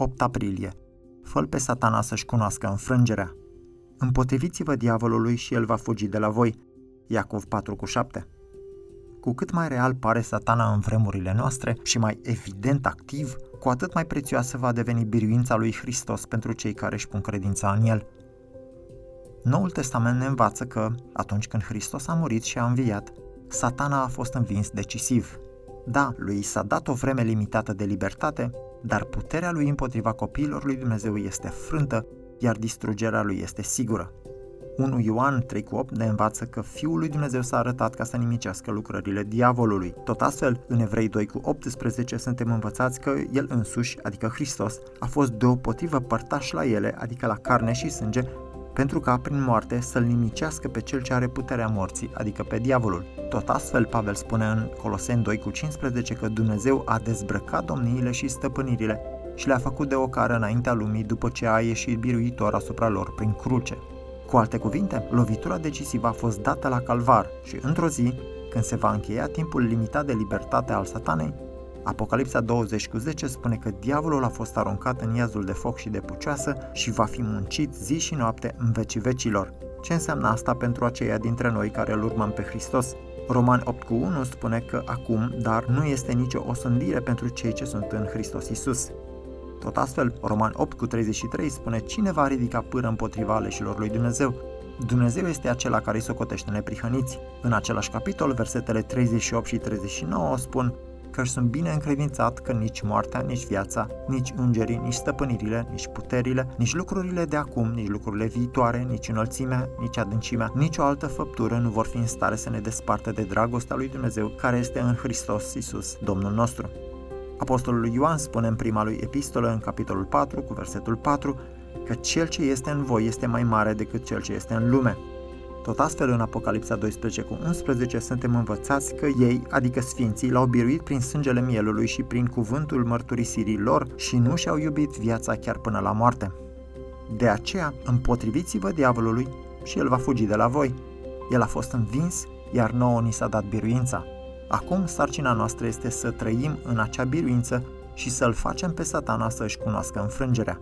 8 aprilie. fă pe satana să-și cunoască înfrângerea. Împotriviți-vă diavolului și el va fugi de la voi. Iacov 4 cu 7. Cu cât mai real pare satana în vremurile noastre și mai evident activ, cu atât mai prețioasă va deveni biruința lui Hristos pentru cei care își pun credința în el. Noul Testament ne învață că, atunci când Hristos a murit și a înviat, satana a fost învins decisiv. Da, lui s-a dat o vreme limitată de libertate, dar puterea lui împotriva copiilor lui Dumnezeu este frântă, iar distrugerea lui este sigură. 1 Ioan 3 cu 8 ne învață că Fiul lui Dumnezeu s-a arătat ca să nimicească lucrările diavolului. Tot astfel, în Evrei 2 cu 18 suntem învățați că El însuși, adică Hristos, a fost deopotrivă părtaș la ele, adică la carne și sânge, pentru ca prin moarte să-l nimicească pe cel ce are puterea morții, adică pe diavolul. Tot astfel, Pavel spune în Coloseni 2 cu 15 că Dumnezeu a dezbrăcat domniile și stăpânirile și le-a făcut de o cară înaintea lumii după ce a ieșit biruitor asupra lor prin cruce. Cu alte cuvinte, lovitura decisivă a fost dată la calvar și într-o zi, când se va încheia timpul limitat de libertate al satanei, Apocalipsa 20 cu 10 spune că diavolul a fost aruncat în iazul de foc și de pucioasă și va fi muncit zi și noapte în vecii vecilor. Ce înseamnă asta pentru aceia dintre noi care îl urmăm pe Hristos? Roman 8 cu 1 spune că acum, dar nu este nicio osândire pentru cei ce sunt în Hristos Isus. Tot astfel, Roman 8 cu 33 spune cine va ridica pâră împotriva aleșilor lui Dumnezeu. Dumnezeu este acela care îi socotește neprihăniți. În același capitol, versetele 38 și 39 spun că sunt bine încredințat că nici moartea, nici viața, nici îngerii, nici stăpânirile, nici puterile, nici lucrurile de acum, nici lucrurile viitoare, nici înălțimea, nici adâncimea, nici o altă făptură nu vor fi în stare să ne despartă de dragostea lui Dumnezeu care este în Hristos Isus, Domnul nostru. Apostolul Ioan spune în prima lui epistolă, în capitolul 4, cu versetul 4, că cel ce este în voi este mai mare decât cel ce este în lume. Tot astfel, în Apocalipsa 12 cu 11 suntem învățați că ei, adică sfinții, l-au biruit prin sângele mielului și prin cuvântul mărturisirii lor și nu și-au iubit viața chiar până la moarte. De aceea, împotriviți-vă diavolului și el va fugi de la voi. El a fost învins, iar nouă ni s-a dat biruința. Acum, sarcina noastră este să trăim în acea biruință și să-l facem pe satana să-și cunoască înfrângerea.